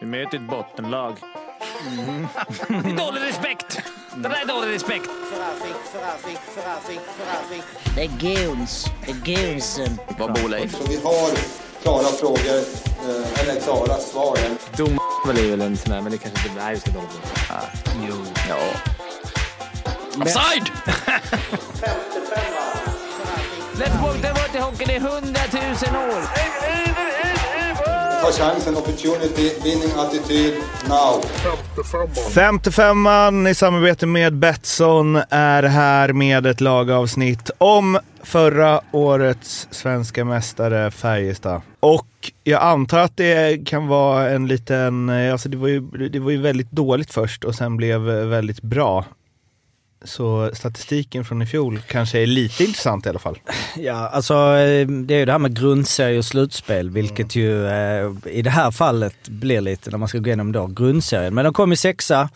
Vi möter ett bottenlag. Mm. Det är dålig respekt! Det där är dålig respekt. Det är guns. Det är gunsen. Vad bor Leif? Så vi har klara frågor, eh, eller klara svar. Dom är väl en sån där, men det kanske inte... Nej, vi ska dåligt. Ah, jo. Ja. Offside! Let's walk the water hockey i hundratusen år. Ta chansen, opportunity, winning attityd, now. 55an i samarbete med Betsson är här med ett lagavsnitt om förra årets svenska mästare Färjestad. Och jag antar att det kan vara en liten, eh, alltså det var ju, det var ju väldigt dåligt först och sen blev väldigt bra. Så statistiken från i fjol kanske är lite intressant i alla fall. Ja, alltså eh, det är ju det här med grundserie och slutspel, vilket ju eh, i det här fallet blir lite, när man ska gå igenom då, grundserien. Men de kom i sexa,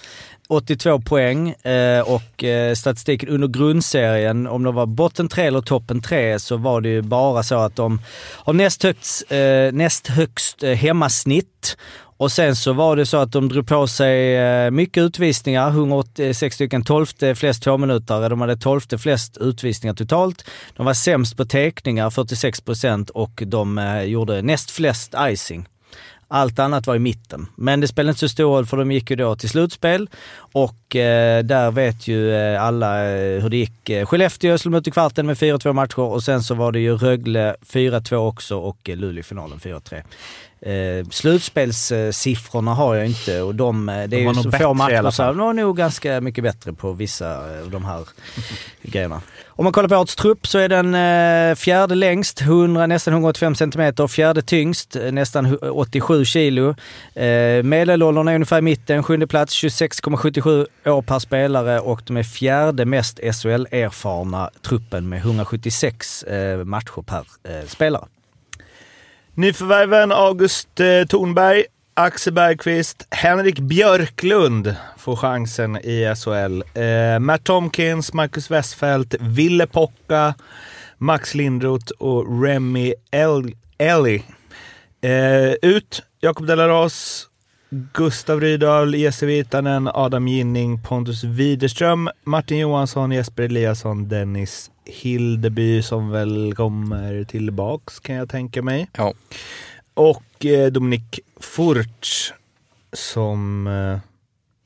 82 poäng eh, och eh, statistiken under grundserien, om de var botten tre eller toppen tre så var det ju bara så att de har näst högst, eh, näst högst eh, hemmasnitt och sen så var det så att de drog på sig eh, mycket utvisningar, 186 stycken, 12 flest tvåminutare. De hade 12 flest utvisningar totalt. De var sämst på teckningar, 46 procent, och de eh, gjorde näst flest icing. Allt annat var i mitten. Men det spelade inte så stor roll för de gick ju då till slutspel och eh, där vet ju eh, alla hur det gick. Skellefteå slog ut i kvarten med 4-2 matcher och sen så var det ju Rögle 4-2 också och Luleå finalen 4-3. Eh, slutspelssiffrorna har jag inte och de, eh, det De är ju så få matcher så de var nog ganska mycket bättre på vissa av de här grejerna. Om man kollar på årets trupp så är den eh, fjärde längst, 100, nästan 185 centimeter, fjärde tyngst, eh, nästan hu- 87 kilo. Eh, medelåldern är ungefär i mitten, sjunde plats, 26,77 år per spelare och de är fjärde mest SHL-erfarna truppen med 176 eh, matcher per eh, spelare. Nyförvärven August eh, Thornberg, Axel Bergqvist, Henrik Björklund får chansen i SHL. Eh, Matt Tomkins, Marcus Westfält, Ville Pocka, Max Lindroth och Remy El- Ellie. Eh, ut Jakob Delaros, Gustav Rydahl, Jesse Virtanen, Adam Ginning, Pontus Widerström, Martin Johansson, Jesper Eliasson, Dennis Hildeby som väl kommer tillbaks kan jag tänka mig. Ja. Och eh, Dominik Furch som... Eh,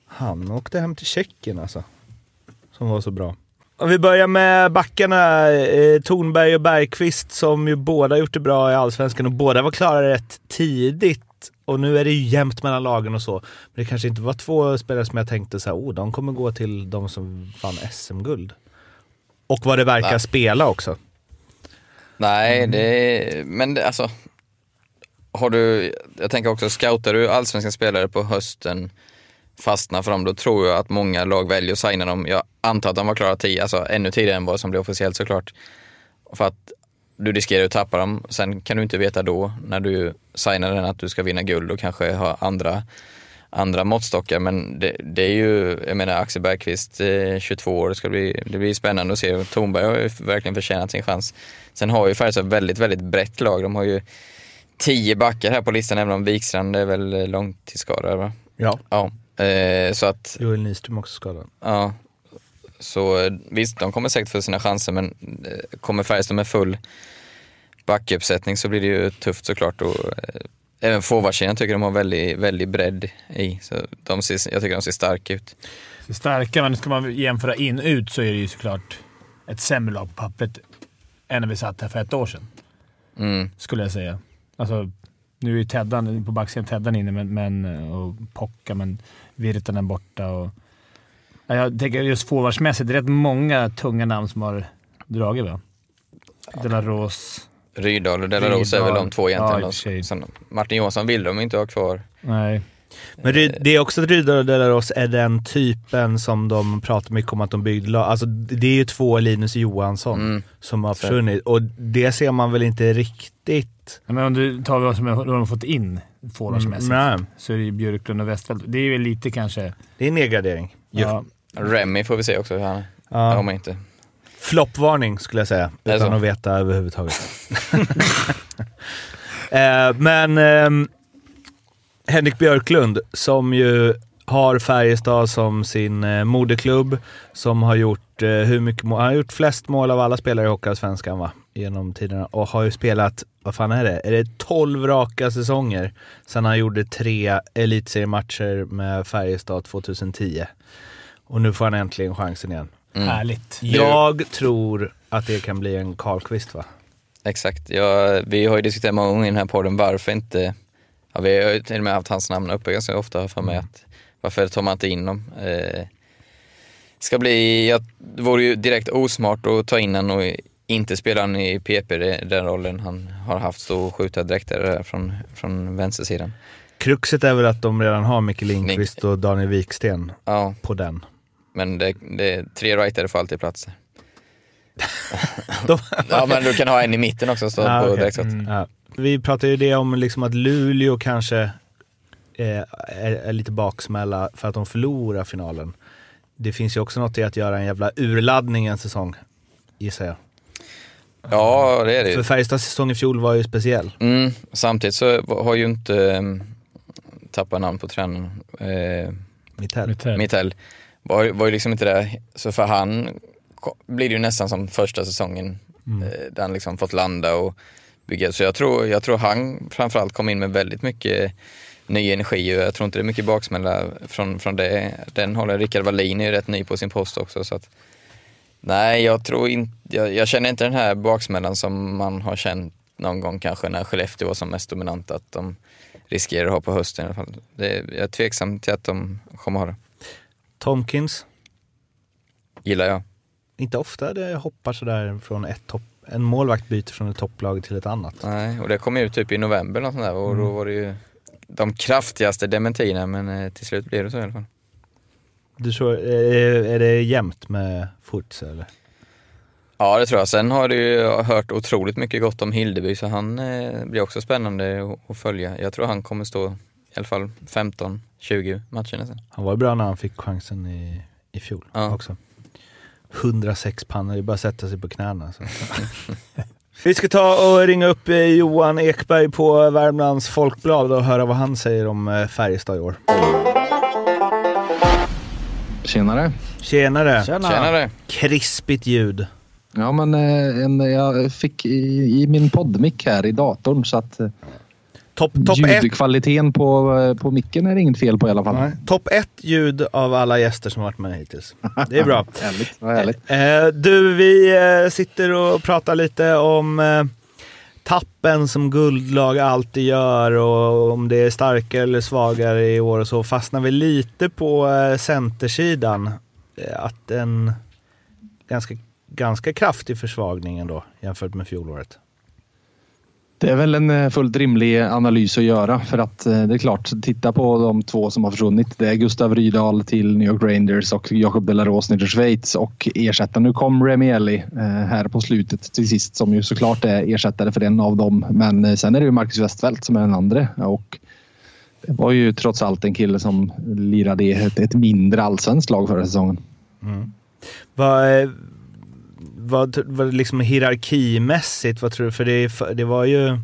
han åkte hem till Tjeckien alltså. Som var så bra. Om vi börjar med backarna, eh, Tornberg och Bergqvist som ju båda gjort det bra i Allsvenskan och båda var klara rätt tidigt. Och nu är det ju jämnt mellan lagen och så. Men det kanske inte var två spelare som jag tänkte så här, oh, de kommer gå till de som vann SM-guld. Och vad det verkar Nej. spela också. Nej, det men det, alltså. Har du, jag tänker också, scoutar du allsvenska spelare på hösten, fastnar för dem, då tror jag att många lag väljer att signa dem. Jag antar att de var klara 10, alltså ännu tidigare än vad som blev officiellt såklart. För att du riskerar att tappa dem. Sen kan du inte veta då, när du signar den, att du ska vinna guld och kanske ha andra, andra måttstockar. Men det, det är ju, jag menar Axel Bergqvist, eh, 22 år, det, ska bli, det blir spännande att se. Tornberg har ju verkligen förtjänat sin chans. Sen har ju Färjestad väldigt, väldigt brett lag. De har ju tio backar här på listan, även om Wikstrand är väl långtidsskadad va? Ja. Ja. Eh, så att, Joel Nyström också skadad. ja. Så eh, visst, de kommer säkert få sina chanser men eh, kommer Färjestad med full backuppsättning så blir det ju tufft såklart. Och, eh, även forwardsidan tycker de har väldigt, väldigt bredd i. Så de ser, jag tycker de ser starka ut. Så starka, men ska man jämföra in-ut så är det ju såklart ett sämre lag på pappret än när vi satt här för ett år sedan, Mm. skulle jag säga. Alltså, nu är ju Teddan på backsidan Teddan inne men, men, och Pocka, men Virtanen borta. Och, jag tänker just forwardsmässigt, det är rätt många tunga namn som har dragit va? De la Rose. Rydahl och Delaros är väl de två Ja, egentligen. sen, Martin Johansson vill de inte ha kvar. Nej. Men det är också att Rydahl och Delaros är den typen som de pratar mycket om att de byggde. Alltså det är ju två Linus Johansson Mm. som har försvunnit och det ser man väl inte riktigt. Ja, Men om du tar vad som de har fått in forwardsmässigt Nej, så är det ju Björklund och Westfeldt. Det är väl lite kanske... det är en nedgradering. Ja, Remy får vi se också hur han är. Om inte. Floppvarning skulle jag säga, utan så? att veta överhuvudtaget. eh, men ehm, Henrik Björklund som ju har Färjestad som sin eh, moderklubb, som har gjort eh, hur mycket mål? Han har gjort flest mål av alla spelare i Hockeyallsvenskan va? Genom tiderna. Och har ju spelat, vad fan är det? Är det 12 raka säsonger sen han gjorde tre elitseriematcher med Färjestad 2010. Och nu får han äntligen chansen igen. Mm. Härligt. Jag tror att det kan bli en Karlqvist va? Exakt. Ja, vi har ju diskuterat många gånger i den här podden varför inte, ja, vi har ju till och med haft hans namn uppe ganska ofta för mig att varför tar man inte in dem? Eh, ska bli, ja, det vore ju direkt osmart att ta in honom och inte spela honom i PP, den rollen han har haft och skjuta direkt där från, från vänstersidan. Kruxet är väl att de redan har Micke Lindqvist och Daniel Wiksten Ja, på den. Men det, det, tre rightare får alltid plats. Ja, men du kan ha en i mitten också stå Ah, på okej. direktskott. Ja. Vi pratade ju det om liksom att Luleå kanske eh, är, är lite baksmälla för att de förlorar finalen. Det finns ju också något i att göra en jävla urladdning en säsong, gissar jag. Ja, det är det. För Färjestads säsong i fjol var ju speciell. Mm, samtidigt så har ju inte um, tappat namn på tränaren. Eh, Mittell. Mittell. Mittell var, var ju liksom inte det. Så för han blir det ju nästan som första säsongen Mm. eh, där han liksom fått landa och bygga. Så jag tror, jag tror han framförallt kom in med väldigt mycket ny energi och jag tror inte det är mycket baksmälla från, från det. Den håller Rickard Wallin är ju rätt ny på sin post också. Så att, nej, jag tror inte, jag, jag känner inte den här baksmällan som man har känt någon gång kanske när Skellefteå var som mest dominant att de riskerar att ha på hösten i alla fall. Det, jag är tveksam till att de kommer ha det. Tomkins. Gillar jag. Inte ofta det hoppar sådär från ett topp... En målvakt byter från ett topplag till ett annat. Nej, och det kom ut typ i november och sånt där, och Mm. då var det ju de kraftigaste dementierna men eh, till slut blev det så i alla fall. Du tror, är, är det jämnt med Furtz eller? Ja det tror jag. Sen har du ju hört otroligt mycket gott om Hildeby så han eh, blir också spännande att, följa. Jag tror han kommer stå i alla fall 15-20 matcher nästan. Han var bra när han fick chansen i, i fjol Ja. också. 106 pannor, det är bara att sätta sig på knäna. Så. Vi ska ta och ringa upp eh, Johan Ekberg på Värmlands Folkblad och höra vad han säger om eh, Färjestad i år. Tjenare. Tjenare! Tjena! Tjenare! Krispigt ljud. Ja, men eh, en, jag fick i, i min poddmick här i datorn så att Topp top ett, ljudkvaliteten på, eh, på micken är det inget fel på i alla fall. nej, top ett ljud av alla gäster som varit med hittills. Det är bra. Härligt. Härligt. Eh, du, vi eh, sitter och pratar lite om eh, tappen som guldlag alltid gör och om det är starkare eller svagare i år och så fastnar vi lite på eh, centersidan. Eh, att en ganska, ganska kraftig försvagning ändå jämfört med fjolåret. Det är väl en eh, fullt rimlig analys att göra för att eh, det är klart, titta på de två som har försvunnit. Det är Gustav Rydahl till New York Rangers och Jacob Delaros ner till Schweiz och ersättaren. Nu kom Remieli eh, här på slutet till sist som ju såklart är ersättare för en av dem. Men eh, sen är det ju Marcus Westfeldt som är den andra och det var ju trots allt en kille som lirade i ett, mindre allsvenskt lag förra säsongen. Mm. Vad, eh, vad, vad liksom hierarkimässigt, vad tror du? För det, det var ju...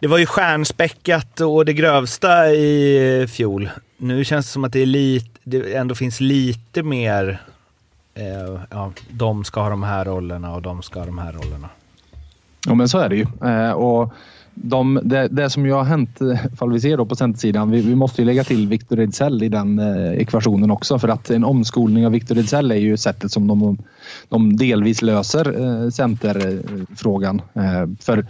Det var ju stjärnspäckat och det grövsta i fjol. Nu känns det som att det, är lit, det ändå finns lite mer... Eh, ja, de ska ha de här rollerna och de ska ha de här rollerna. Ja, men så är det ju. Eh, och de, det, det som ju har hänt, eh, ifall vi ser då på centersidan, vi, vi måste ju lägga till Victor Ejdsell i den eh, ekvationen också. För att en omskolning av Victor Ejdsell är ju sättet som de, de delvis löser eh, centerfrågan. Eh, för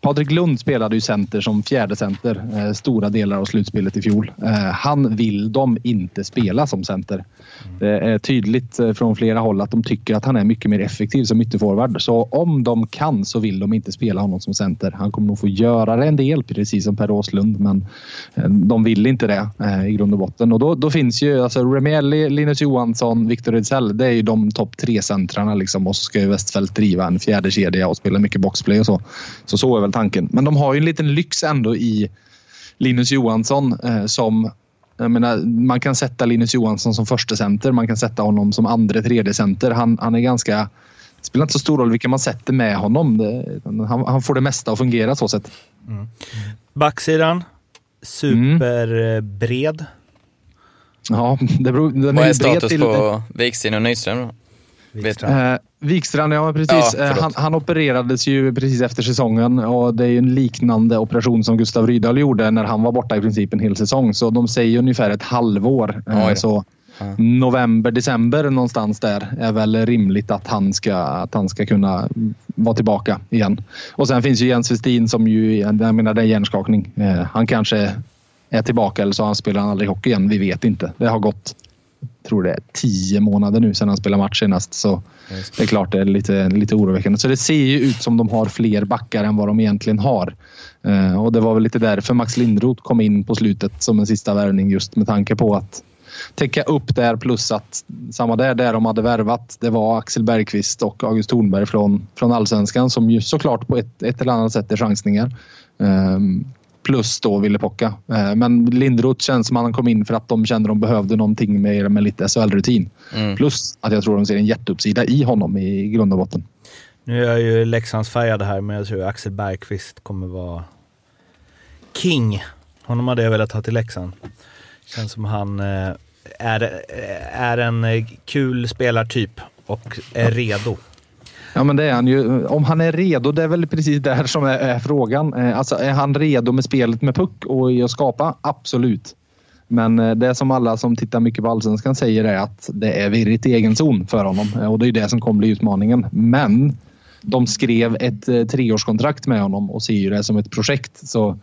Patrik Lund spelade ju center som fjärde center eh, stora delar av slutspelet i fjol. Eh, han vill de inte spela som center. Det är tydligt eh, från flera håll att de tycker att han är mycket mer effektiv som ytterforward. Så om de kan så vill de inte spela honom som center. Han kommer nog få göra det en del, precis som Per Åslund, men eh, de vill inte det eh, i grund och botten. Och då, då finns ju alltså Remielli, Linus Johansson, Victor Ejdsell. Det är ju de topp tre centrarna liksom. Och så ska ju Westfeldt driva en fjärde kedja och spela mycket boxplay och så. Så så är väl tanken. Men de har ju en liten lyx ändå i Linus Johansson eh, som jag menar, man kan sätta Linus Johansson som första center. Man kan sätta honom som andra, tredje center. Han, han är ganska... Det spelar inte så stor roll vilka man sätter med honom. Det, han, han får det mesta att fungera så sätt. Backsidan? superbred. Ja, det beror, den Vad är bred status till- på Wiksten och Nyström Vet du? Eh, Wikstrand, ja precis. Ja, Eh, han, han opererades ju precis efter säsongen och det är ju en liknande operation som Gustav Rydahl gjorde när han var borta i princip en hel säsong. Så de säger ungefär ett halvår. Eh, Oj. så november, december någonstans där är väl rimligt att han ska, att han ska kunna vara tillbaka igen. Och sen finns ju Jens Westin som ju, jag menar det är hjärnskakning. Eh, han kanske är tillbaka eller så han spelar han aldrig hockey igen. Vi vet inte. Det har gått tror det är tio månader nu sedan han spelade match senast. Så det är klart det är lite, lite oroväckande. Så det ser ju ut som de har fler backar än vad de egentligen har. Eh, och det var väl lite därför Max Lindroth kom in på slutet som en sista värvning just med tanke på att täcka upp där plus att samma där, där de hade värvat. Det var Axel Bergqvist och August Thornberg från, från allsvenskan som ju såklart på ett, ett eller annat sätt är chansningar. Ehm, plus då Ville Pocka. Eh, Men Lindroth känns som att han kom in för att de kände att de behövde någonting med, med lite SHL-rutin. Mm. Plus att jag tror de ser en jätteuppsida i honom i grund och botten. Nu är jag ju Leksandsfärgad här, men jag tror Axel Bergqvist kommer vara king. Honom hade jag velat ha till Leksand. Känns som han eh, är, är en kul spelartyp och är redo. Ja, men det är han ju. Om han är redo, det är väl precis där som är, är frågan. Eh, alltså, är han redo med spelet med puck och i att skapa? Absolut. Men eh, det som alla som tittar mycket på Allsvenskan säger är att det är virrigt i egen zon för honom. Eh, och det är det som kommer bli utmaningen. Men de skrev ett treårskontrakt med honom och ser ju det som ett projekt. Så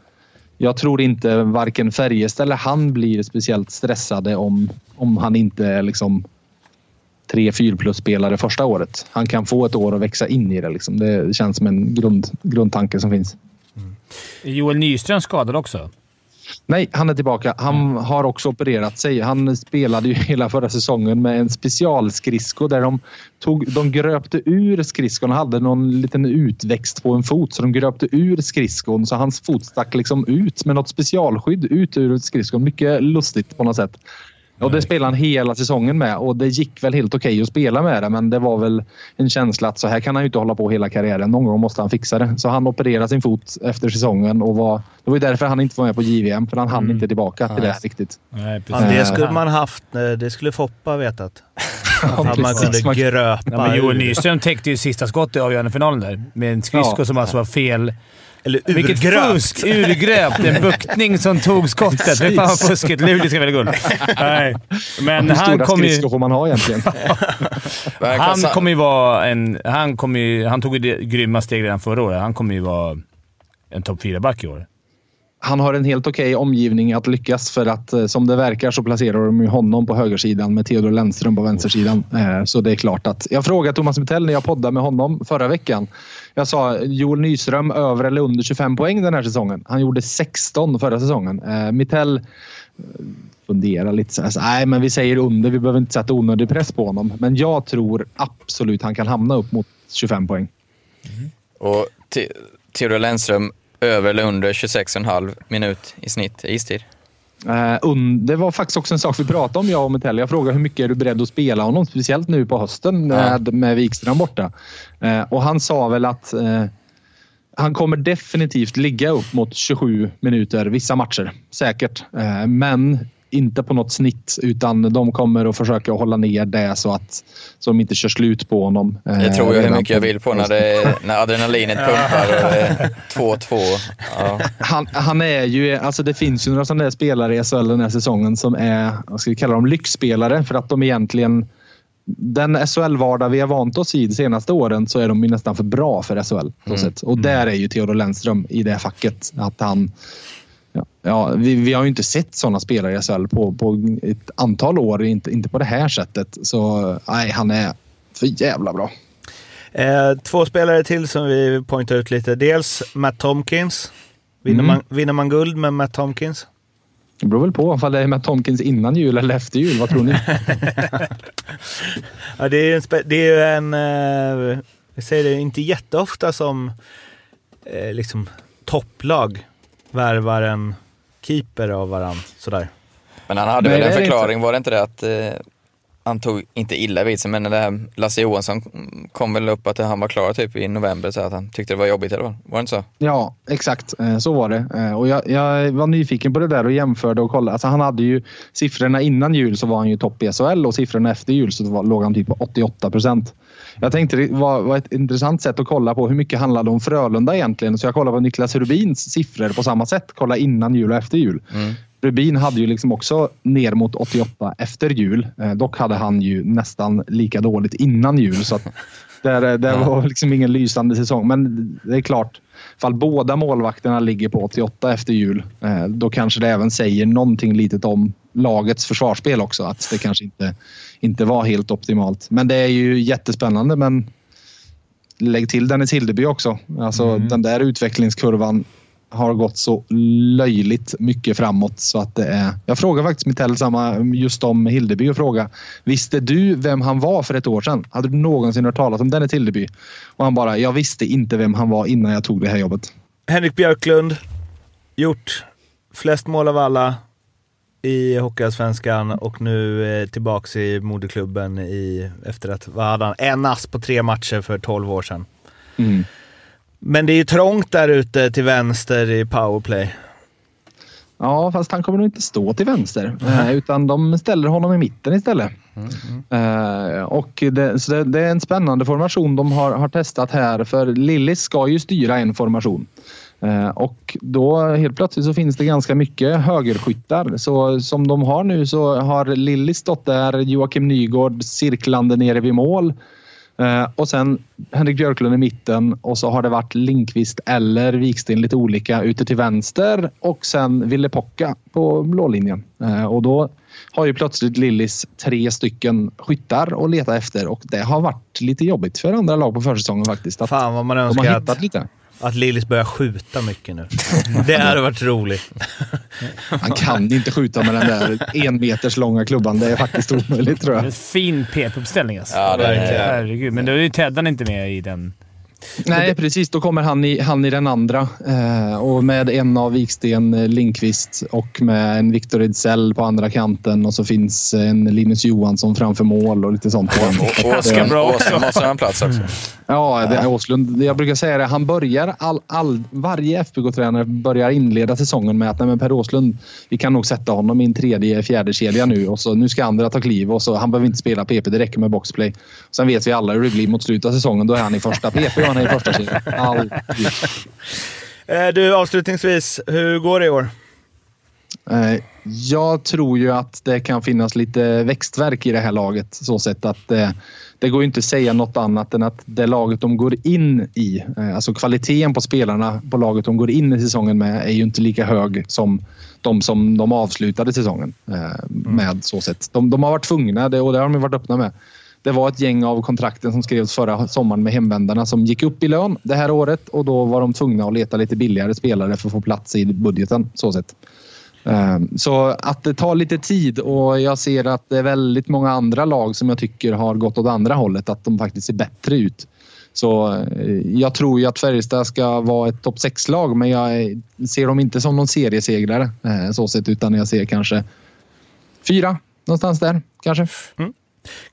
jag tror inte varken Färjestad eller han blir speciellt stressade om, om han inte är liksom tre 4 plus spelare första året. Han kan få ett år att växa in i det. Liksom. Det känns som en grund, grundtanke som finns. Är Joel Nyström skadad också? Nej, han är tillbaka. Han har också opererat sig. Han spelade ju hela förra säsongen med en specialskridsko där de, tog, de gröpte ur skridskon. Han hade någon liten utväxt på en fot så de gröpte ur skridskon så hans fot stack liksom ut med något specialskydd ut ur skridskon. Mycket lustigt på något sätt. Och det spelade han hela säsongen med och det gick väl helt okej att spela med det men det var väl en känsla att så här kan han ju inte hålla på hela karriären. Någon gång måste han fixa det. Så han opererade sin fot efter säsongen och var, det var ju därför han inte var med på JVM för han hann inte tillbaka till det riktigt. Nej, Ja, det skulle man haft. eh, Det skulle Foppa vetat. Att man kunde gröpa Ja, men Joel. Nyström täckte ju sista skottet i avgörande finalen där med en skridsko Ja. som alltså var fel. Eller Vilket urgröpt. fusk! Urgröpt. En buktning som tog skottet. Fy fan vad fuskigt. Luleå ska väl guld. Nej. Men Hur han stora kommer ju... skridskor får man ha egentligen? Han kommer ju vara en... Han, kommer ju, han tog ju det grymma steg redan förra året. Han kommer ju vara en topp 4-back i år han har en helt okej omgivning att lyckas för att eh, som det verkar så placerar de ju honom på högersidan med Theodor Lennström på vänstersidan. Eh, så det är klart att jag frågade Thomas Mittell när jag poddade med honom förra veckan. Jag sa Joel Nyström över eller under 25 poäng den här säsongen. Han gjorde 16 förra säsongen. Mitell Mittell fundera lite. Så alltså, nej, men vi säger under. Vi behöver inte sätta onödig press på honom. Men jag tror absolut han kan hamna upp mot 25 poäng. Och Theodor Lennström över eller under 26,5 minut i snitt i istid. Eh, det var faktiskt också en sak vi pratade om, jag och Metell. Jag frågade hur mycket är du beredd att spela honom? Speciellt nu på hösten med, med Wikström borta. Eh, och han sa väl att eh, han kommer definitivt ligga upp mot 27 minuter vissa matcher. Säkert. Men inte på något snitt utan de kommer att försöka hålla ner det så att så de inte kör slut på honom. eh, Det tror jag hur mycket jag vill på när, det, när adrenalinet pumpar och det är 2-2. Ja. han, han är ju, alltså det finns ju några sådana spelare i SHL den här säsongen som är, vad ska vi kalla dem, lyxspelare för att de egentligen den SHL-vardag vi har vant oss vid de senaste åren så är de nästan för bra för SHL. på Mm. Och där är ju Theodor Lennström i det facket. Att han, ja, ja, vi, vi har ju inte sett sådana spelare i SHL på, på ett antal år, inte, inte på det här sättet. Så nej, han är för jävla bra. Eh, två spelare till som vi poängtar ut lite. Dels Matt Tomkins. Vinner, Mm. man, vinner man guld med Matt Tomkins? Det beror väl på ifall det är med Tomkins innan jul eller efter jul. Vad tror ni? Ja, det är ju en, det är en eh, jag säger det, inte jätteofta som eh, liksom topplag värvar en keeper av varann. Sådär. Men han hade Nej, väl en förklaring, var det inte det att eh, han tog inte illa vid sig, men det här Lasse Johansson kom väl upp att han var klar typ i november, så att han tyckte det var jobbigt eller vad? Var det inte så? Ja, exakt. Eh, Så var det. Eh, Och jag, jag var nyfiken på det där och jämförde och kollade. Alltså han hade ju siffrorna innan jul så var han ju topp i SHL och siffrorna efter jul så var, låg han typ på 88 procent. Jag tänkte det var, var ett intressant sätt att kolla på hur mycket handlade om Frölunda egentligen. Så jag kollade på Niklas Rubins siffror på samma sätt. Kolla innan jul och efter jul. Rubin hade ju liksom också ner mot 88 efter jul. Eh, dock hade han ju nästan lika dåligt innan jul. Så där, där var liksom ingen lysande säsong. Men det är klart, fall båda målvakterna ligger på 88 efter jul, eh, då kanske det även säger någonting litet om lagets försvarsspel också. Att det kanske inte, inte var helt optimalt. Men det är ju jättespännande. Men lägg till Dennis Hildeby också. Alltså den där utvecklingskurvan har gått så löjligt mycket framåt så att det är... Jag frågade faktiskt Mitell samma just om Hildeby och fråga Visste du vem han var för ett år sedan? Hade du någonsin hört talas om Dennis Hildeby? Och han bara, jag visste inte vem han var innan jag tog det här jobbet. Henrik Björklund, gjort flest mål av alla i Hockeyallsvenskan och nu eh, tillbaks i moderklubben i, efter att, vad hade han? En ass på tre matcher för 12 år sedan. Mm. Men det är ju trångt där ute till vänster i powerplay. Ja, fast han kommer nog inte stå till vänster. Eh, utan de ställer honom i mitten istället. Eh, och det, så det, det är en spännande formation de har, har testat här. För Lillis ska ju styra en formation. Eh, och då helt plötsligt så finns det ganska mycket högerskyttar. Så som de har nu så har Lillis stått där, Joakim Nygård cirklande nere vid mål. Eh, och sen Henrik Björklund i mitten och så har det varit Linkvist eller Viksten lite olika ute till vänster och sen Ville Pocka på blålinjen. Eh, och då har ju plötsligt Lillis tre stycken skyttar att leta efter och det har varit lite jobbigt för andra lag på försäsongen faktiskt. Att Fan vad man önskar hittat att, lite. Att Lillis börjar skjuta mycket nu. Det hade varit roligt. Han kan inte skjuta med den där en meters långa klubban. Det är faktiskt omöjligt tror Det är jag. en fin PP-uppställning alltså. Ja, det är det. Herregud. Men då är ju Teddan inte med i den. Nej, precis. Då kommer han i, han i den andra. Eh, och med en av Viksten eh, Linkvist och med en Victor Ejdsell på andra kanten och så finns en Linus Johansson framför mål och lite sånt. Ganska bra också. Måste ha en plats också. Ja, det är Åslund. Jag brukar säga det. Han börjar all, all, varje FBK-tränare börjar inleda säsongen med att nej, men Per Åslund, vi kan nog sätta honom i en tredje, fjärde kedja nu och så nu ska andra ta kliv och så han behöver inte spela PP. Det räcker med boxplay. Sen vet vi alla hur det blir mot slutet av säsongen. Då är han i första PP och han är i första kedjan. Alltid. Eh, Du, avslutningsvis, hur går det i år? Eh, Jag tror ju att det kan finnas lite växtverk i det här laget. Så sätt att eh, det går ju inte att säga något annat än att det laget de går in i, alltså kvaliteten på spelarna på laget de går in i säsongen med är ju inte lika hög som de som de avslutade säsongen eh, med. så sätt. De, de har varit tvungna och det har de varit öppna med. Det var ett gäng av kontrakten som skrevs förra sommaren med hemvändarna som gick upp i lön det här året och då var de tvungna att leta lite billigare spelare för att få plats i budgeten. Så sett. Ehm, så att det tar lite tid och jag ser att det är väldigt många andra lag som jag tycker har gått åt andra hållet. Att de faktiskt ser bättre ut. Så eh, jag tror ju att Färjestad ska vara ett topp 6-lag men jag ser dem inte som någon seriesegrare eh, så sett utan jag ser kanske fyra någonstans där kanske. Mm.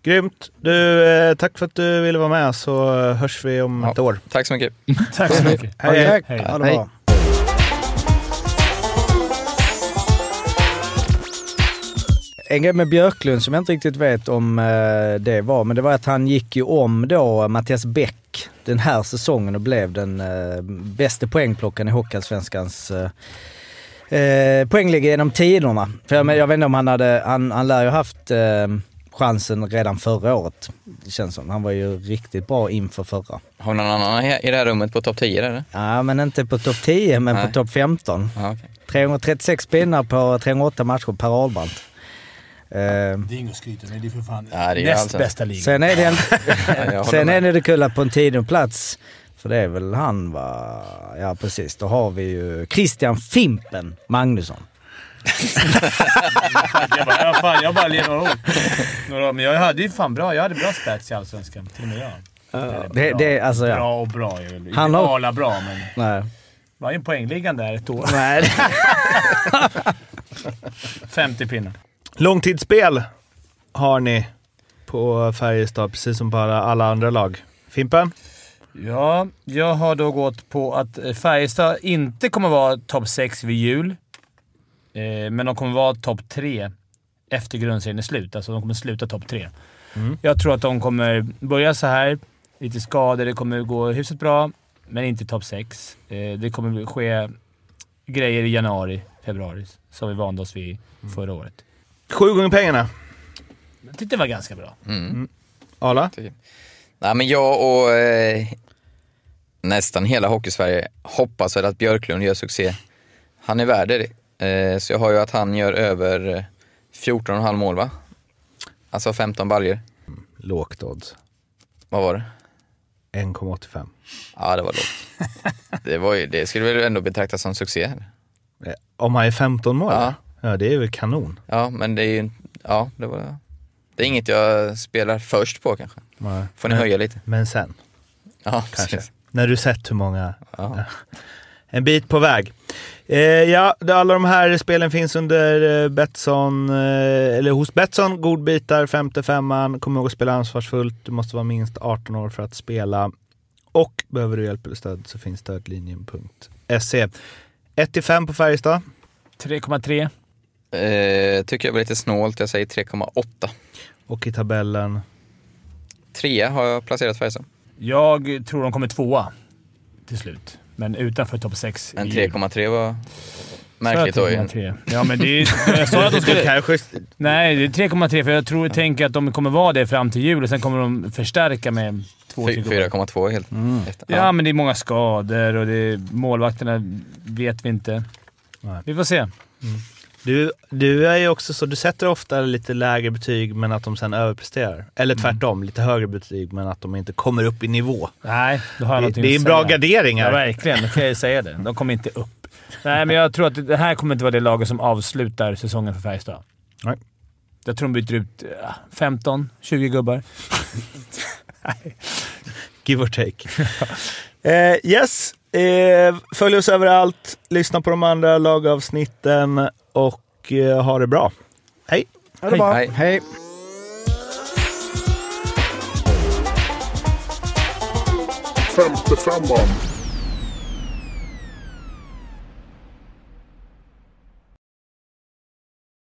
Grymt. Du, eh, tack för att du ville vara med så eh, hörs vi om Ja. ett år. Tack så mycket. Tack så mycket. Hej, hej. Hej. Hej. bra. En grej med Björklund som jag inte riktigt vet om eh, det var, men det var att han gick ju om då Mattias Bäck den här säsongen och blev den eh, bästa poängplockaren i Hockeyallsvenskans eh, eh, poängliga genom tiderna. För jag, jag vet inte om han hade, han, han lär ju haft eh, chansen redan förra året. Det känns som. Han var ju riktigt bra inför förra. Har vi någon annan i det här rummet på topp 10 eller? Ja, men inte på topp 10, men Nej. på topp 15. Ja, okej. 336 pinnar på 308 matcher per Ahlbrant. Eh, Det är inget att skryta med. Det är för fan Ja, det är ju näst alltså- bästa ligan. sen är det, en, sen är det kul att på en tionde plats, för det är väl han va? Ja precis, då har vi ju Christian Fimpen Magnusson. Jag bara, ja, fan, jag bara lever år. Men jag hade ju fan bra, jag hade bra stats i Allsvenskan. Till och med jag. Eller Det, bra. det, alltså ja. Bra och bra. är väl- Han Inte har- ala bra, men Nej. var ju en poängligan där ett år. Nej. 50 pinnar. Långtidsspel har ni. på Färjestad, precis som på alla, andra lag. Fimpen? Ja, jag har då gått på att Färjestad inte kommer vara topp 6 vid jul. Eh, men de kommer vara topp 3 efter grundserien är slut. Alltså de kommer sluta topp 3. Jag tror att de kommer börja så här. Lite skador, det kommer gå hyfsat bra, men inte topp 6. Eh, det kommer ske grejer i januari, februari, som vi vande oss vid förra året. Sju gånger pengarna. Jag tyckte det var ganska bra. Arla? Nej, men jag och eh, nästan hela Hockeysverige hoppas väl att Björklund gör succé. Han är värd det. Eh, så jag har ju att han gör över eh, 14,5 mål va? Alltså 15 baljor. Lågt odds. Vad var det? 1,85. Ja, det var lågt. Det, var ju, det skulle väl ändå betraktas som succé? eller? Eh, Om han är 15 mål? Ja. ja, det är väl kanon. Ja, men det är ju... Ja, det var... Det är inget jag spelar först på kanske. Nej. Får ni höja lite? Men sen, Ja, kanske. precis. När du sett hur många... Ja. En bit på väg. Eh, ja, det- alla de här spelen finns under eh, Betsson, eh, eller hos Betsson. Godbitar, femte femman. Kom ihåg att spela ansvarsfullt. Du måste vara minst 18 år för att spela. Och behöver du hjälp eller stöd så finns stödlinjen.se. 1-5 på Färjestad. 3,3. Eh, tycker jag var lite snålt. Jag säger 3,8. Och i tabellen. Trea har jag placerat Färjestad. Jag tror de kommer tvåa till slut, men utanför topp 6. Men 3,3 var märkligt då. ju. 3,3. Ja, men det är... Jag sa att de skulle... Kanske... Nej, det är 3,3 för jag tror, tänker att de kommer vara det fram till jul och sen kommer de förstärka med 2 Fy- 4,2 helt efter. Ja, men det är många skador och det är, målvakterna vet vi inte. Nej. Vi får se. Du, du är ju också så, du sätter ofta lite lägre betyg men att de sen överpresterar. Eller tvärtom, lite högre betyg men att de inte kommer upp i nivå. Nej, då har jag Det, det är en bra gardering Ja, här. verkligen. Då kan jag ju säga det. De kommer inte upp. Nej, men jag tror att det här kommer inte vara det laget som avslutar säsongen för Färjestad. Nej. Jag tror de byter ut ja, 15, 20 gubbar. Give or take. eh, yes, eh, följ oss överallt, lyssna på de andra lagavsnitten och eh, ha det bra. Hej! Ha det bra. Hej. Hej. Femte femman.